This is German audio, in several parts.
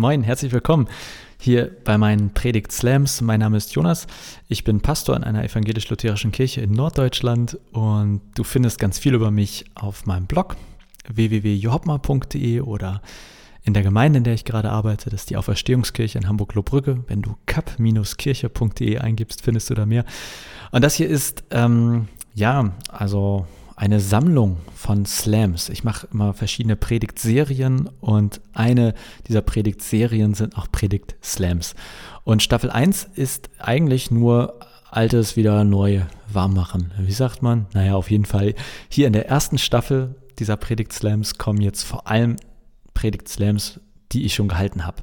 Moin, herzlich willkommen hier bei meinen Predigt Slams. Mein Name ist Jonas. Ich bin Pastor in einer evangelisch-lutherischen Kirche in Norddeutschland und du findest ganz viel über mich auf meinem Blog www.johopma.de oder in der Gemeinde, in der ich gerade arbeite, das ist die Auferstehungskirche in Hamburg-Lohbrügge. Wenn du kap-kirche.de eingibst, findest du da mehr. Und das hier ist, ähm, ja, also eine Sammlung von Slams. Ich mache immer verschiedene Predigtserien und eine dieser Predigtserien sind auch Predigt-Slams. Und Staffel 1 ist eigentlich nur Altes wieder neu warm machen. Wie sagt man? Naja, auf jeden Fall. Hier in der ersten Staffel dieser Predigt-Slams kommen jetzt vor allem Predigt-Slams die ich schon gehalten habe.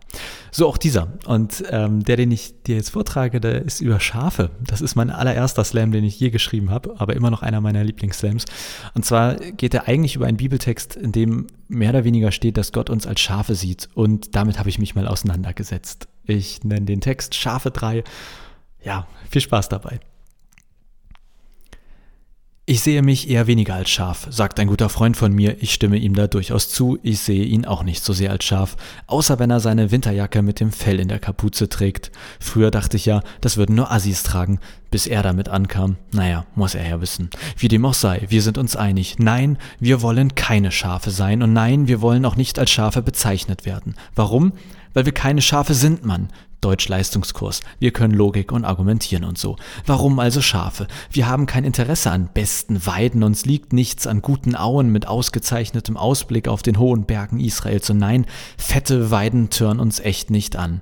So auch dieser. Und ähm, der, den ich dir jetzt vortrage, der ist über Schafe. Das ist mein allererster Slam, den ich je geschrieben habe, aber immer noch einer meiner Lieblingsslams. Und zwar geht er eigentlich über einen Bibeltext, in dem mehr oder weniger steht, dass Gott uns als Schafe sieht. Und damit habe ich mich mal auseinandergesetzt. Ich nenne den Text Schafe 3. Ja, viel Spaß dabei. Ich sehe mich eher weniger als Schaf, sagt ein guter Freund von mir, ich stimme ihm da durchaus zu, ich sehe ihn auch nicht so sehr als Schaf, außer wenn er seine Winterjacke mit dem Fell in der Kapuze trägt. Früher dachte ich ja, das würden nur Assis tragen, bis er damit ankam. Naja, muss er ja wissen. Wie dem auch sei, wir sind uns einig. Nein, wir wollen keine Schafe sein und nein, wir wollen auch nicht als Schafe bezeichnet werden. Warum? Weil wir keine Schafe sind, Mann. Deutsch-Leistungskurs. Wir können Logik und argumentieren und so. Warum also Schafe? Wir haben kein Interesse an besten Weiden, uns liegt nichts an guten Auen mit ausgezeichnetem Ausblick auf den hohen Bergen Israels und nein, fette Weiden tören uns echt nicht an.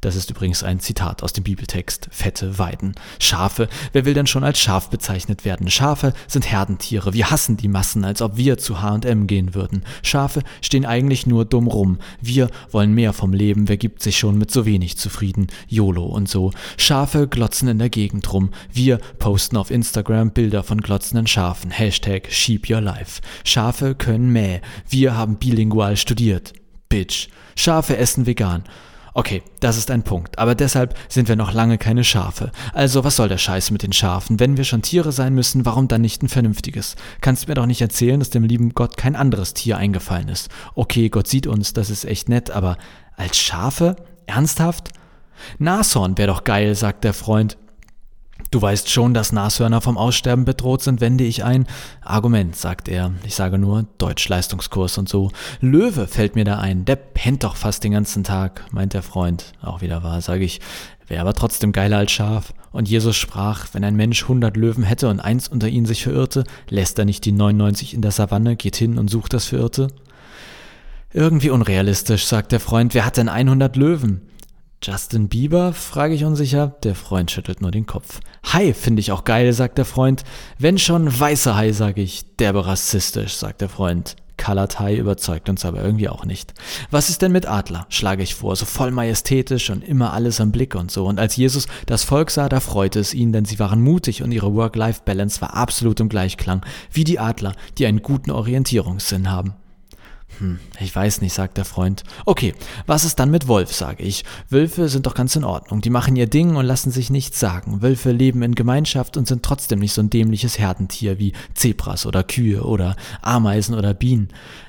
Das ist übrigens ein Zitat aus dem Bibeltext. Fette Weiden. Schafe. Wer will denn schon als Schaf bezeichnet werden? Schafe sind Herdentiere. Wir hassen die Massen, als ob wir zu H&M gehen würden. Schafe stehen eigentlich nur dumm rum. Wir wollen mehr vom Leben. Wer gibt sich schon mit so wenig zufrieden? YOLO und so. Schafe glotzen in der Gegend rum. Wir posten auf Instagram Bilder von glotzenden Schafen. Hashtag Sheep Your Life. Schafe können mäh. Wir haben bilingual studiert. Bitch. Schafe essen vegan. Okay, das ist ein Punkt, aber deshalb sind wir noch lange keine Schafe. Also was soll der Scheiß mit den Schafen? Wenn wir schon Tiere sein müssen, warum dann nicht ein vernünftiges? Kannst du mir doch nicht erzählen, dass dem lieben Gott kein anderes Tier eingefallen ist. Okay, Gott sieht uns, das ist echt nett, aber als Schafe? Ernsthaft? Nashorn wäre doch geil, sagt der Freund. Du weißt schon, dass Nashörner vom Aussterben bedroht sind, wende ich ein. Argument, sagt er. Ich sage nur Deutsch-Leistungskurs und so. Löwe fällt mir da ein. Der pennt doch fast den ganzen Tag, meint der Freund. Auch wieder wahr, sage ich. Wäre aber trotzdem geiler als Schaf. Und Jesus sprach, wenn ein Mensch hundert Löwen hätte und eins unter ihnen sich verirrte, lässt er nicht die 99 in der Savanne, geht hin und sucht das Verirrte? Irgendwie unrealistisch, sagt der Freund. Wer hat denn 100 Löwen? Justin Bieber? frage ich unsicher. Der Freund schüttelt nur den Kopf. Hai finde ich auch geil, sagt der Freund. Wenn schon weißer Hai, sage ich. Derbe rassistisch, sagt der Freund. Colored Hai überzeugt uns aber irgendwie auch nicht. Was ist denn mit Adler? schlage ich vor, so voll majestätisch und immer alles am Blick und so. Und als Jesus das Volk sah, da freute es ihn, denn sie waren mutig und ihre Work-Life-Balance war absolut im Gleichklang, wie die Adler, die einen guten Orientierungssinn haben. Hm, ich weiß nicht, sagt der Freund. Okay, was ist dann mit Wolf, sage ich. Wölfe sind doch ganz in Ordnung. Die machen ihr Ding und lassen sich nichts sagen. Wölfe leben in Gemeinschaft und sind trotzdem nicht so ein dämliches Herdentier wie Zebras oder Kühe oder Ameisen oder Bienen.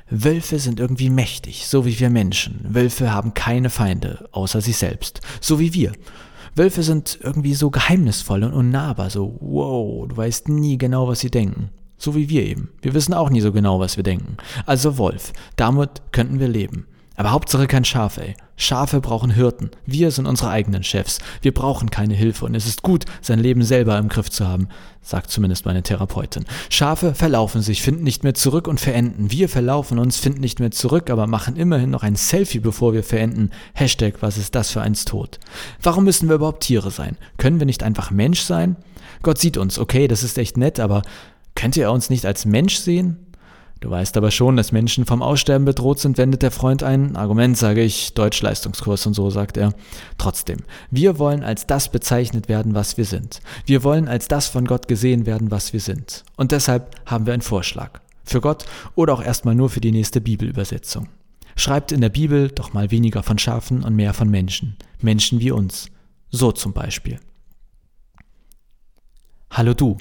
Wölfe sind irgendwie mächtig, so wie wir Menschen. Wölfe haben keine Feinde, außer sich selbst. So wie wir. Wölfe sind irgendwie so geheimnisvoll und unnahbar, so wow, du weißt nie genau, was sie denken. So wie wir eben. Wir wissen auch nie so genau, was wir denken. Also Wolf. Damit könnten wir leben. Aber Hauptsache kein Schaf, ey. Schafe brauchen Hirten. Wir sind unsere eigenen Chefs. Wir brauchen keine Hilfe und es ist gut, sein Leben selber im Griff zu haben, sagt zumindest meine Therapeutin. Schafe verlaufen sich, finden nicht mehr zurück und verenden. Wir verlaufen uns, finden nicht mehr zurück, aber machen immerhin noch ein Selfie, bevor wir verenden. Hashtag, was ist das für eins Tod? Warum müssen wir überhaupt Tiere sein? Können wir nicht einfach Mensch sein? Gott sieht uns, okay, das ist echt nett, aber Könnt ihr uns nicht als Mensch sehen? Du weißt aber schon, dass Menschen vom Aussterben bedroht sind, wendet der Freund ein. Argument, sage ich, Deutschleistungskurs und so, sagt er. Trotzdem, wir wollen als das bezeichnet werden, was wir sind. Wir wollen als das von Gott gesehen werden, was wir sind. Und deshalb haben wir einen Vorschlag. Für Gott oder auch erstmal nur für die nächste Bibelübersetzung. Schreibt in der Bibel doch mal weniger von Schafen und mehr von Menschen. Menschen wie uns. So zum Beispiel. Hallo du,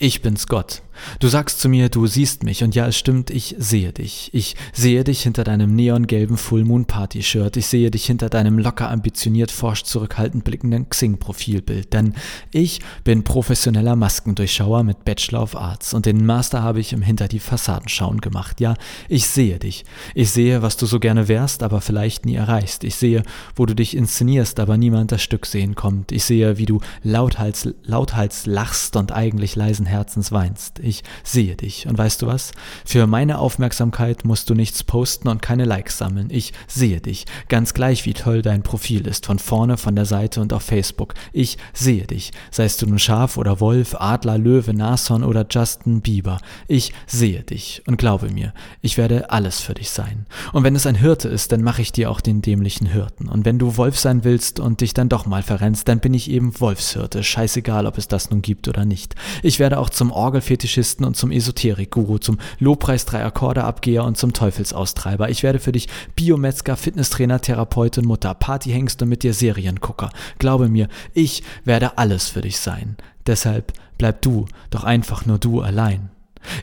ich bin's Gott. Du sagst zu mir, du siehst mich und ja, es stimmt, ich sehe dich. Ich sehe dich hinter deinem neongelben Full Moon Party Shirt. Ich sehe dich hinter deinem locker ambitioniert forsch zurückhaltend blickenden Xing Profilbild. Denn ich bin professioneller Maskendurchschauer mit Bachelor of Arts und den Master habe ich im Hinter die Fassaden schauen gemacht. Ja, ich sehe dich. Ich sehe, was du so gerne wärst, aber vielleicht nie erreichst. Ich sehe, wo du dich inszenierst, aber niemand das Stück sehen kommt. Ich sehe, wie du lauthals, lauthals lachst und eigentlich leisen Herzens weinst. Ich sehe dich. Und weißt du was? Für meine Aufmerksamkeit musst du nichts posten und keine Likes sammeln. Ich sehe dich. Ganz gleich, wie toll dein Profil ist. Von vorne, von der Seite und auf Facebook. Ich sehe dich. Seist du nun Schaf oder Wolf, Adler, Löwe, Nashorn oder Justin Bieber. Ich sehe dich. Und glaube mir, ich werde alles für dich sein. Und wenn es ein Hirte ist, dann mache ich dir auch den dämlichen Hirten. Und wenn du Wolf sein willst und dich dann doch mal verrennst, dann bin ich eben Wolfshirte. Scheißegal, ob es das nun gibt oder nicht. Ich werde auch zum Orgelfetischisten und zum Esoterik-Guru, zum Lobpreis drei Akkorde Abgeher und zum Teufelsaustreiber. Ich werde für dich Biometzger, Fitnesstrainer, Therapeutin, Mutter, Partyhengst und mit dir Seriengucker. Glaube mir, ich werde alles für dich sein. Deshalb bleib du doch einfach nur du allein.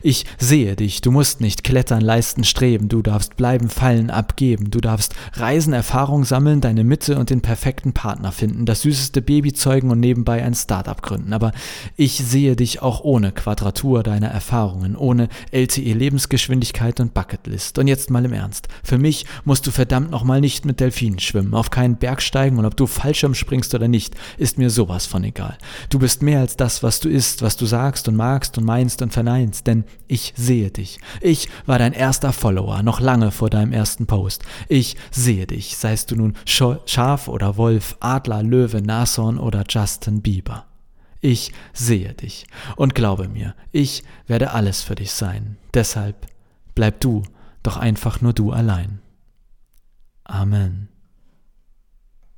Ich sehe dich, du musst nicht klettern, leisten, streben, du darfst bleiben, fallen, abgeben, du darfst reisen, Erfahrung sammeln, deine Mitte und den perfekten Partner finden, das süßeste Baby zeugen und nebenbei ein Startup gründen. Aber ich sehe dich auch ohne Quadratur deiner Erfahrungen, ohne LTE Lebensgeschwindigkeit und Bucketlist. Und jetzt mal im Ernst. Für mich musst du verdammt nochmal nicht mit Delfinen schwimmen, auf keinen Berg steigen und ob du Fallschirm springst oder nicht, ist mir sowas von egal. Du bist mehr als das, was du isst, was du sagst und magst und meinst und verneinst denn ich sehe dich. Ich war dein erster Follower, noch lange vor deinem ersten Post. Ich sehe dich, seist du nun Schaf oder Wolf, Adler, Löwe, Nashorn oder Justin Bieber. Ich sehe dich und glaube mir, ich werde alles für dich sein. Deshalb bleib du doch einfach nur du allein. Amen.